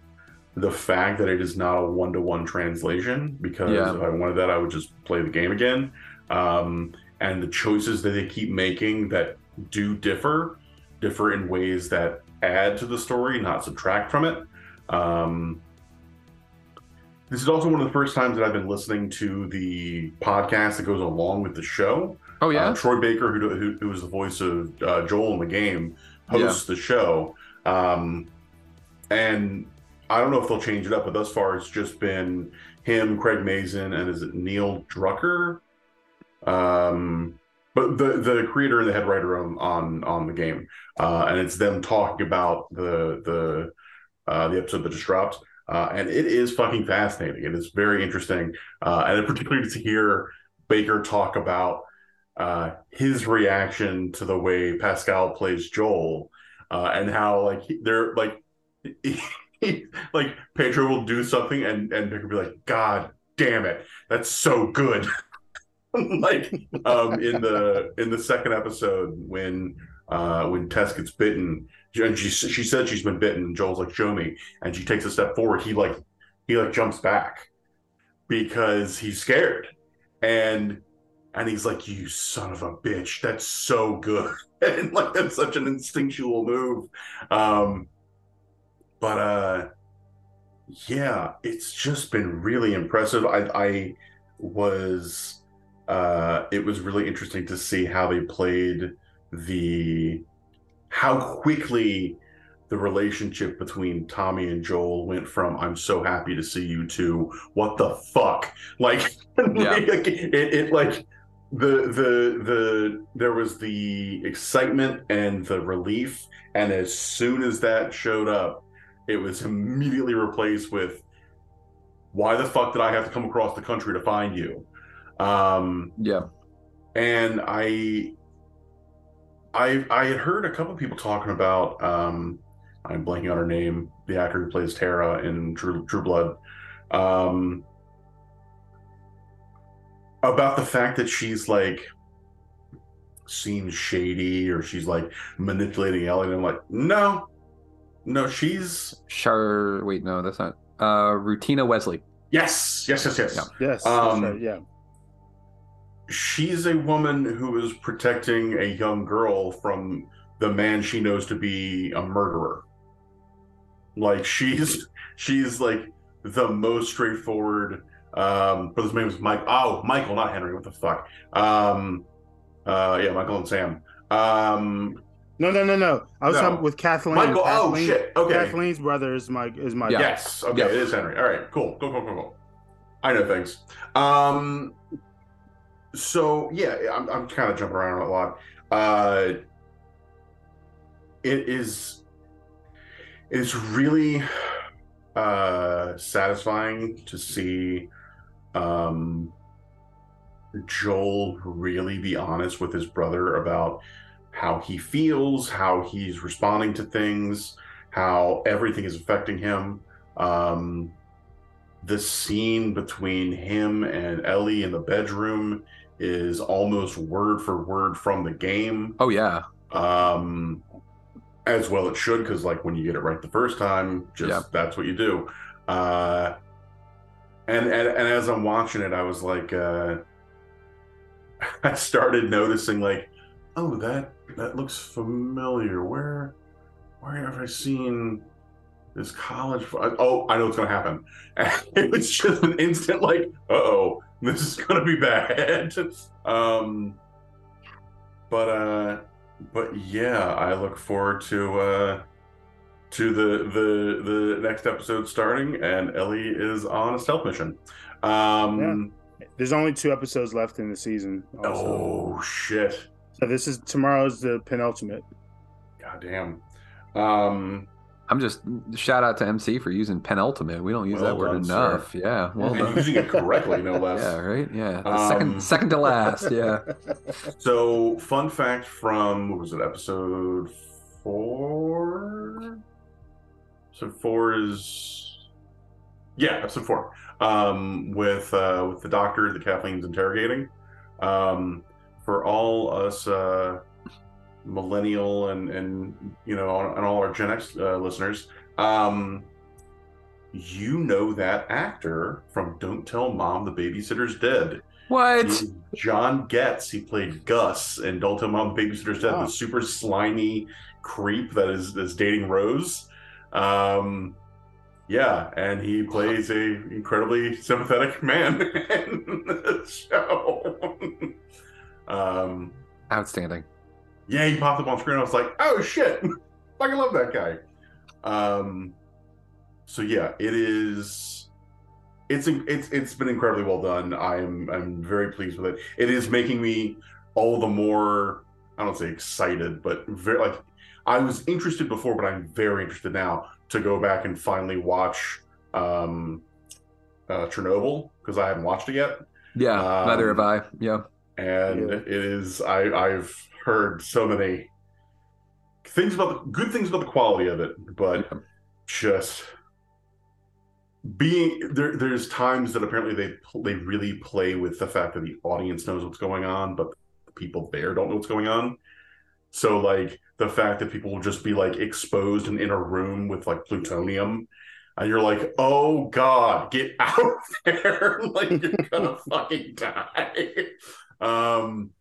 the fact that it is not a one to one translation because Yeah. if I wanted that, I would just play the game again. Um, and the choices that they keep making that do differ, differ in ways that add to the story, not subtract from it. Um, this is also one of the first times that I've been listening to the podcast that goes along with the show. Oh yeah, Uh, Troy Baker, who, who who was the voice of uh, Joel in the game, hosts the show. Um, and I don't know if they'll change it up, but thus far it's just been him, Craig Mazin, and is it Neil Drucker? Um, but the the creator and the head writer on on, on the game, uh, and it's them talking about the the uh, the episode that just dropped. Uh, and it is fucking fascinating. It is very interesting, uh, and particularly to hear Baker talk about uh, his reaction to the way Pascal plays Joel, uh, and how like they're like, like Pedro will do something, and and Baker will be like, "God damn it, that's so good." like um, in the in the second episode when uh, when Tess gets bitten, and she she said she's been bitten, and Joel's like, "Show me," and she takes a step forward. He like he like jumps back because he's scared, and and he's like, "You son of a bitch, that's so good," and like that's such an instinctual move. Um, but uh, yeah, it's just been really impressive. I I was uh, it was really interesting to see how they played the how quickly the relationship between Tommy and Joel went from "I'm so happy to see you" to "What the fuck?" Like, like, it, it like the the the there was the excitement and the relief, and as soon as that showed up, it was immediately replaced with "Why the fuck did I have to come across the country to find you?" Um, yeah, and I I I had heard a couple people talking about um I'm blanking on her name, the actor who plays Tara in True True Blood. Um about the fact that she's like seems shady or she's like manipulating Ellie. And I'm like, no, no, she's Char. Wait, no, that's not. Uh, Rutina Wesley. yes, yes, yes, yes. Yes, Um, right, yeah. She's a woman who is protecting a young girl from the man she knows to be a murderer. Like she's she's like the most straightforward. Um, but his name is Mike. Oh, Michael, not Henry. What the fuck? Um, uh, yeah, Michael and Sam. Um, No, no, no, no. I was No. talking with Kathleen. Michael- oh, shit, okay. Kathleen's brother is my is my Yes. Okay, it is Henry. All right. Cool. Cool. Cool. Cool. Cool. I know things. Um. So yeah, I'm I'm kind of jumping around a lot. Uh. It is. It's really, uh, satisfying to see, um, Joel really be honest with his brother about how he feels, how he's responding to things, how everything is affecting him. Um, the scene between him and Ellie in the bedroom is almost word for word from the game. Oh yeah. Um, as well it should, because like when you get it right the first time, just Yeah. that's what you do. Uh, and, and and as I'm watching it, I was like, uh, I started noticing like, oh that that looks familiar. Where where have I seen this college? Oh, I know what's gonna happen. And it was just an instant like, uh oh, this is gonna be bad. um, but uh, but yeah, I look forward to uh to the the the next episode starting, and Ellie is on a stealth mission. Um, There's only two episodes left in the season. Also. Oh shit! So this is tomorrow's the penultimate. God damn. Um, I'm just shout out to MC for using penultimate. We don't use Well that word done, sir. enough. Yeah, well done. using it correctly, no less. Yeah, right. Yeah, the Um, second second to last. Yeah. So, fun fact from what was it, episode four? So four is yeah, episode four. Um, with uh, with the doctor that Kathleen's interrogating. Um, for all us uh, millennial and and you know and all our Gen X uh, listeners, um, you know that actor from Don't Tell Mom the Babysitter's Dead. What? He- John Getz. He played Gus in Don't Tell Mom the Babysitter's Dead, Oh. the super slimy creep that is is dating Rose. Um, yeah, and he plays a incredibly sympathetic man in the show. um, Outstanding. Yeah, he popped up on screen. I was like, oh shit, fucking love that guy. Um, so yeah, it is. It's it's it's been incredibly well done. I'm I'm very pleased with it. It is making me all the more I don't say excited, but very like I was interested before, but I'm very interested now to go back and finally watch um, uh, Chernobyl because I haven't watched it yet Yeah, neither Um, have I. Yeah. and Yeah. it is I I've heard so many things about the good things about the quality of it, but just being there there's times that apparently they they really play with the fact that the audience knows what's going on, but the people there don't know what's going on. So like the fact that people will just be like exposed and in a room with like plutonium and you're like, oh God, get out of there. like you're gonna fucking die. Um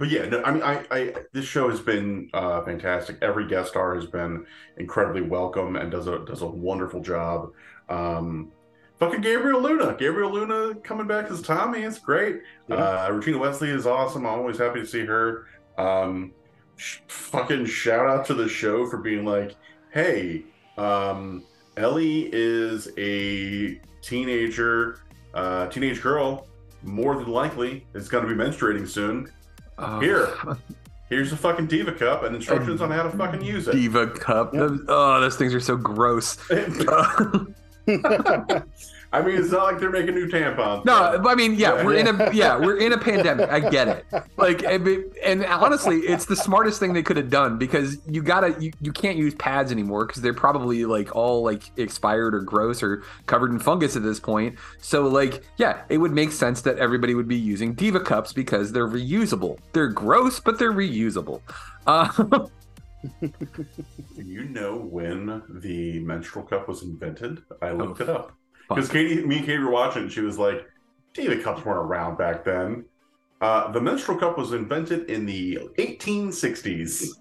but yeah, no, I mean I, I this show has been uh fantastic. Every guest star has been incredibly welcome and does a does a wonderful job. Um fucking Gabriel Luna. Gabriel Luna coming back as Tommy, it's great. Yeah. Uh Regina Wesley is awesome. I'm always happy to see her. Um sh- fucking shout out to the show for being like, hey, um, Ellie is a teenager, uh, teenage girl, more than likely is going to be menstruating soon. Oh. Here, here's a fucking diva cup and instructions on how to fucking use it. Diva cup. Those- Oh, those things are so gross. I mean, it's not like they're making new tampons. No, but I mean, yeah, we're in a yeah, we're in a pandemic. I get it. Like, and and honestly, it's the smartest thing they could have done because you gotta you, you can't use pads anymore because they're probably like all like expired or gross or covered in fungus at this point. So like, yeah, it would make sense that everybody would be using Diva cups because they're reusable. They're gross, but they're reusable. Uh, Do you know when the menstrual cup was invented? I looked it up because Katie, me and Katie were watching. She was like, "Diva cups weren't around back then." Uh, the menstrual cup was invented in the 1860s.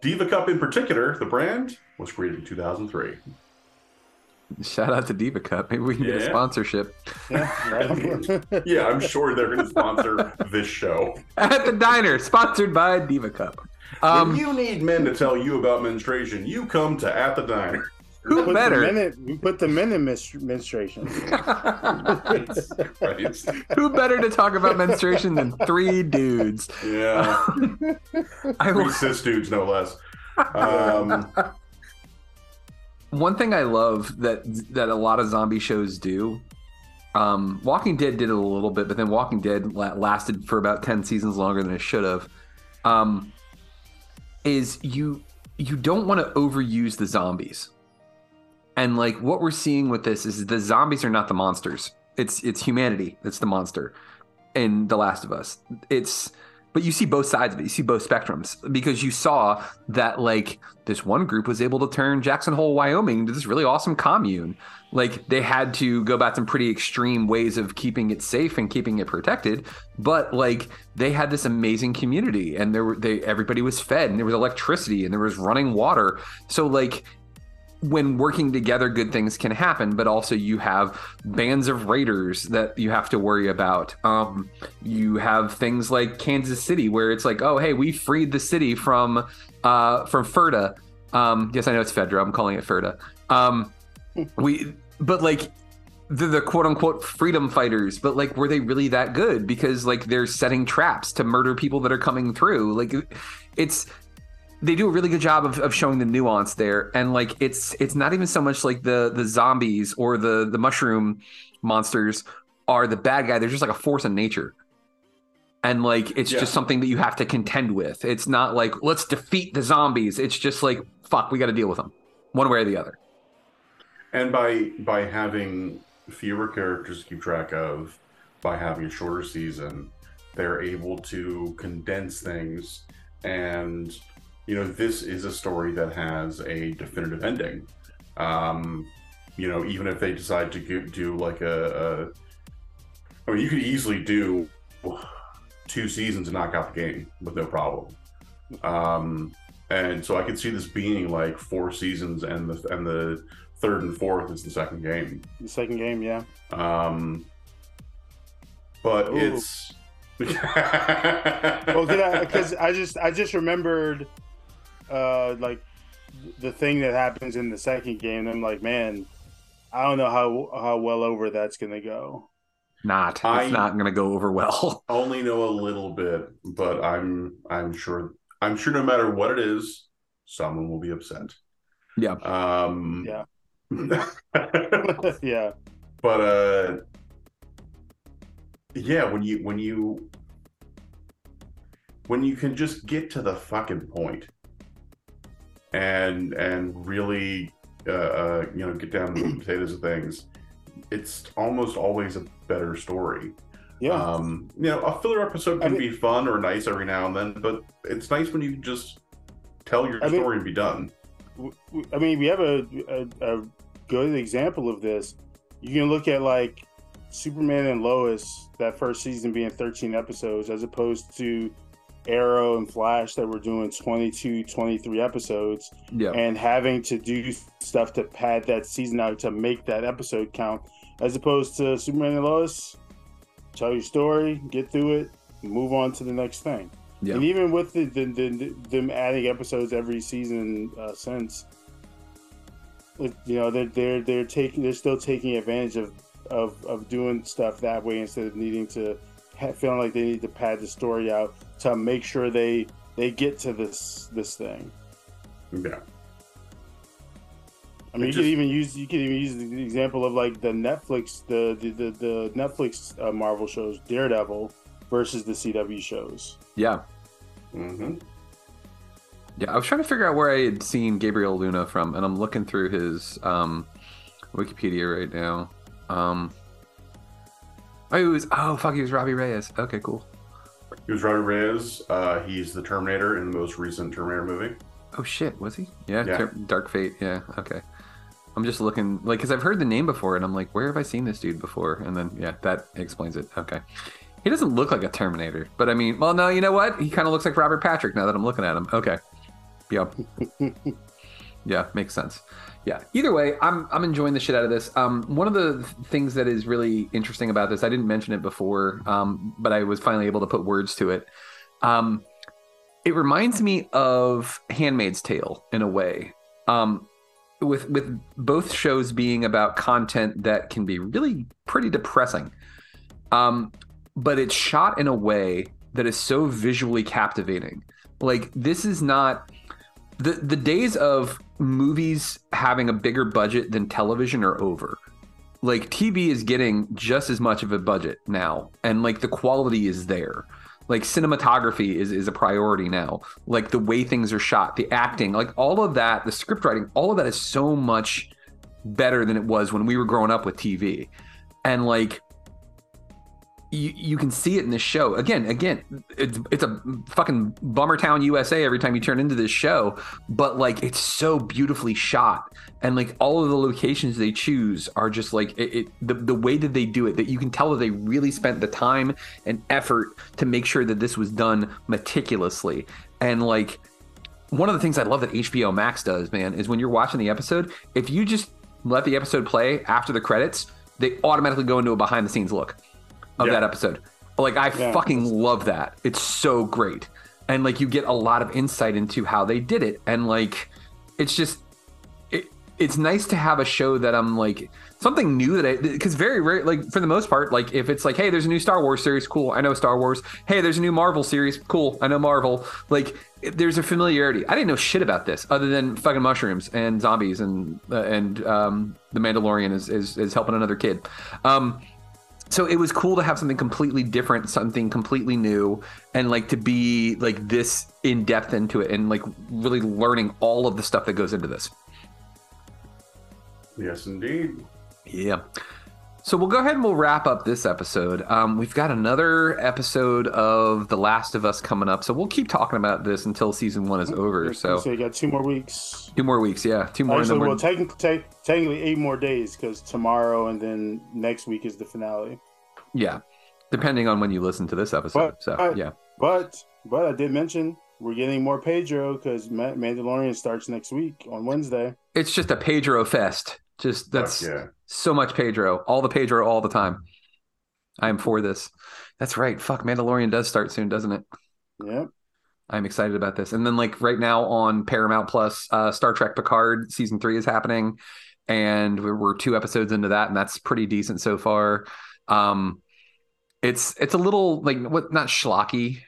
Diva Cup, in particular, the brand was created in 2003. shout out to Diva Cup. Maybe we can get a sponsorship. yeah, I'm sure they're going to sponsor this show. At the diner, sponsored by Diva Cup. Um, if you need men to tell you about menstruation, you come to At the Diner. Who put better? In, we put the men in menstru- menstruation. Who better to talk about menstruation than three dudes? Yeah. I Three cis dudes, no less. Um, One thing I love that that a lot of zombie shows do. Um, Walking Dead did it a little bit, but then Walking Dead la- lasted for about ten seasons longer than it should have. Um, is you you don't want to overuse the zombies, and like what we're seeing with this is the zombies are not the monsters. It's it's humanity that's the monster in The Last of Us. It's but you see both sides of it. You see both spectrums because you saw that like this one group was able to turn Jackson Hole, Wyoming into this really awesome commune. Like they had to go about some pretty extreme ways of keeping it safe and keeping it protected, but like they had this amazing community and there were they everybody was fed and there was electricity and there was running water. So like when working together, good things can happen, but also you have bands of raiders that you have to worry about. Um, you have things like Kansas City, where it's like, oh, hey, we freed the city from uh, from Ferda. Um, yes, I know it's Fedra. I'm calling it Ferda. Um, we, but like the, the quote unquote freedom fighters, but like, were they really that good? Because like they're setting traps to murder people that are coming through. Like, it's they do a really good job of, of showing the nuance there. And like it's it's not even so much like the the zombies or the the mushroom monsters are the bad guy. They're just like a force of nature. And like it's Yeah. just something that you have to contend with. It's not like let's defeat the zombies. It's just like fuck we got to deal with them one way or the other. And by by having fewer characters to keep track of, by having a shorter season, they're able to condense things. And you know, this is a story that has a definitive ending. Um, you know, even if they decide to do like a, I mean, you could easily do two seasons and knock out the game with no problem. Um, and so I could see this being like four seasons, and the and the third and fourth is the second game. The second game, yeah. Um, but Ooh. it's well, because I, just I just remembered, uh, like the thing that happens in the second game. I'm like, man, I don't know how how well over that's gonna go. Not. It's I- not going to go over well. only know a little bit, but I'm I'm sure I'm sure no matter what it is, someone will be upset. Yeah. Um, Yeah. yeah. but uh yeah when you when you when you can just get to the fucking point and and really uh, uh you know get down to the potatoes of things it's almost always a better story Yeah. um you know a filler episode I can mean- be fun or nice every now and then but it's nice when you just tell your I mean- story and be done I mean, we have a, a, a good example of this. You can look at like Superman and Lois, that first season being 13 episodes, as opposed to Arrow and Flash that were doing 22, 23 episodes, Yeah. and having to do stuff to pad that season out to make that episode count, as opposed to Superman and Lois, tell your story, get through it, move on to the next thing. Yeah. And even with the, the, the, them adding episodes every season uh, since, it- you know, they're they're they're taking they're still taking advantage of of, of doing stuff that way instead of needing to ha- feeling like they need to pad the story out to make sure they they get to this this thing. yeah I mean, It you just- could even use you could even use the example of like the Netflix the the the, the Netflix uh, Marvel shows Daredevil versus the CW shows. Yeah. hmm Yeah, I was trying to figure out where I had seen Gabriel Luna from, and I'm looking through his um, Wikipedia right now. Um, oh, he was oh fuck, he was Robbie Reyes. Okay, cool. He was Robert Reyes uh he's the Terminator in the most recent Terminator movie Oh shit, was he? Yeah, Yeah. Ter- Dark Fate. Yeah, okay. I'm just looking like because I've heard the name before, and I'm like, where have I seen this dude before? And then yeah, that explains it. Okay. He doesn't look like a Terminator, but I mean, well, no, you know what? He kind of looks like Robert Patrick now that I'm looking at him. Okay. Yep. yeah, makes sense. Yeah. Either way, I'm I'm enjoying the shit out of this. Um, one of the things that is really interesting about this, I didn't mention it before, um, but I was finally able to put words to it. Um, it reminds me of Handmaid's Tale in a way. Um, with with both shows being about content that can be really pretty depressing. Um, but it's shot in a way that is so visually captivating. Like this is not the the days of movies having a bigger budget than television are over. Like TV is getting just as much of a budget now, and like the quality is there. Like cinematography is is a priority now. Like the way things are shot, the acting, like all of that, the script writing, all of that is so much better than it was when we were growing up with TV. And like you, you can see it in this show. Again again it's it's a fucking bummer town usa every time you turn into this show but like it's so beautifully shot. And like all of the locations they choose are just like it, it the, the way that they do it that you can tell that they really spent the time and effort to make sure that this was done meticulously. And like one of the things I love that HBO Max does, man, is when you're watching the episode, if you just let the episode play after the credits, they automatically go into a behind the scenes look of Yeah. that episode. Like I Yeah. fucking love that. It's so great. And like you get a lot of insight into how they did it and like it's just it, it's nice to have a show that I'm like something new that I because very rare like for the most part like if it's like hey there's a new Star Wars series cool I know Star Wars hey there's a new Marvel series cool I know Marvel like there's a familiarity I didn't know shit about this other than fucking mushrooms and zombies and uh, and um, the Mandalorian is, is is helping another kid um so it was cool to have something completely different something completely new and like to be like this in depth into it and like really learning all of the stuff that goes into this Yes, indeed. yeah so we'll go ahead and we'll wrap up this episode um, we've got another episode of the last of us coming up so we'll keep talking about this until season one is over so so you got two more weeks. two more weeks yeah two more Actually, well, technically, te- technically eight more days because tomorrow and then next week is the finale. Yeah. depending on when you listen to this episode. But, so yeah, but but I did mention we're getting more Pedro because Mandalorian starts next week on Wednesday. it's just a Pedro fest. Just that's yeah. so much Pedro, all the Pedro, all the time. I am for this. That's right. Fuck, Mandalorian does start soon, doesn't it? Yep. I'm excited about this. And then like right now on Paramount Plus, uh, Star Trek Picard season three is happening, and we're, we're two episodes into that, and that's pretty decent so far. Um, it's it's a little like what not schlocky,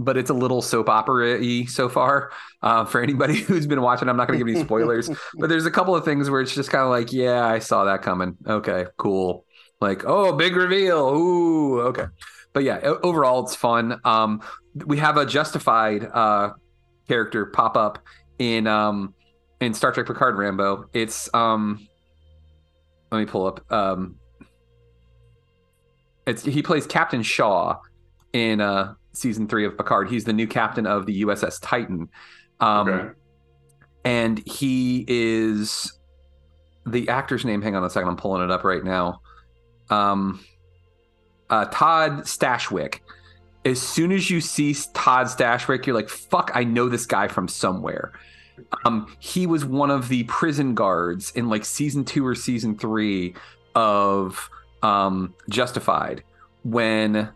but it's a little soap opera y so far. Uh, for anybody who's been watching, I'm not going to give any spoilers, but there's a couple of things where it's just kind of like, yeah, I saw that coming. Okay, cool. Like, oh, big reveal. Ooh, okay. But yeah, overall, it's fun. Um, we have a justified uh character pop up in um in Star Trek Picard Rambo. It's um let me pull up um it's he plays Captain Shaw in uh season 3 of Picard. He's the new captain of the USS Titan. Um Okay. and he is the actor's name hang on a second I'm pulling it up right now. Um uh Todd Stashwick as soon as you see Todd Stashwick, you're like, fuck, I know this guy from somewhere. Um, he was one of the prison guards in like season two or season three of um Justified when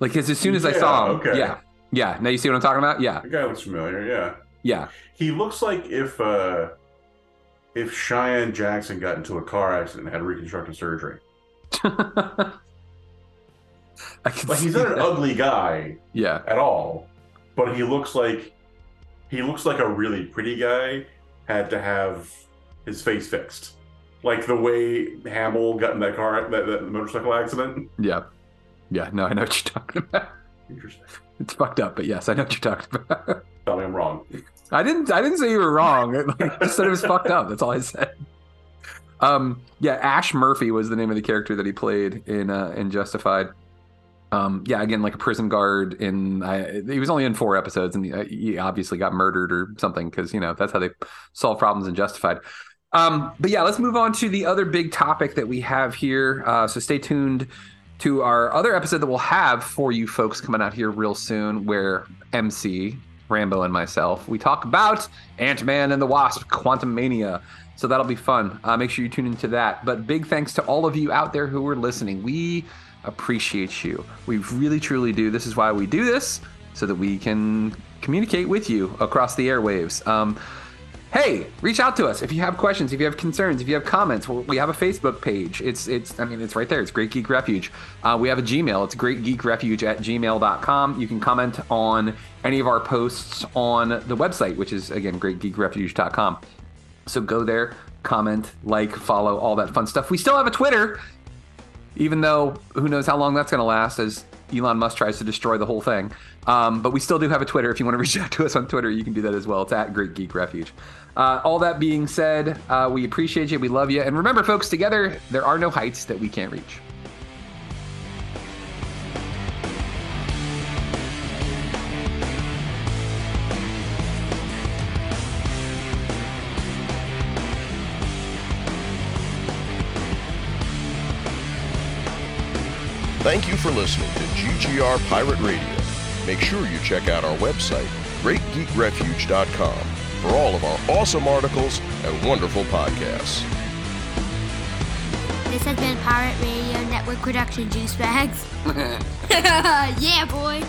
like 'cause as soon as I saw him, okay. yeah, yeah. Now you see what I'm talking about? Yeah, The guy looks familiar. Yeah. yeah. He looks like if uh if Cheyenne Jackson got into a car accident and had reconstructive surgery. Like he's not an ugly guy Yeah, at all, but he looks like he looks like a really pretty guy had to have his face fixed. Like the way Hamill got in that car that, that motorcycle accident. yeah, yeah. No, I know what you're talking about. Interesting. It's fucked up, but yes, I know what you're talking about. Tell me I'm wrong. I didn't. I didn't say you were wrong. I just said it was fucked up. That's all I said. Um, yeah, Ash Murphy was the name of the character that he played in uh, in Justified. Um, yeah, again, like a prison guard. In I, he was only in four episodes, and he, he obviously got murdered or something because you know that's how they solve problems in Justified. Um, but yeah, let's move on to the other big topic that we have here. Uh, so stay tuned to our other episode that we'll have for you folks coming out here real soon, where MC Rambo and myself we talk about Ant Man and the Wasp: Quantumania. So that'll be fun. Uh, make sure you tune into that. But big thanks to all of you out there who are listening. We appreciate you. We really, truly do. This is why we do this, so that we can communicate with you across the airwaves. Um, hey, reach out to us if you have questions, if you have concerns, if you have comments. We have a Facebook page. It's it's I mean it's right there. It's Great Geek Refuge. Uh, we have a Gmail. It's greatgeekrefuge at gmail.com. You can comment on any of our posts on the website, which is again greatgeekrefuge.com. So go there, comment, like, follow, all that fun stuff. We still have a Twitter, even though who knows how long that's going to last as Elon Musk tries to destroy the whole thing. Um, but we still do have a Twitter. If you want to reach out to us on Twitter, you can do that as well. It's at Great Geek Refuge. Uh, all that being said, uh, we appreciate you. We love you. And remember, folks, together, there are no heights that we can't reach. Thank you for listening to Pirate Radio. Make sure you check out our website, greatgeekrefuge.com, for all of our awesome articles and wonderful podcasts. This has been Pirate Radio Network production, Juice Bags. yeah, boy.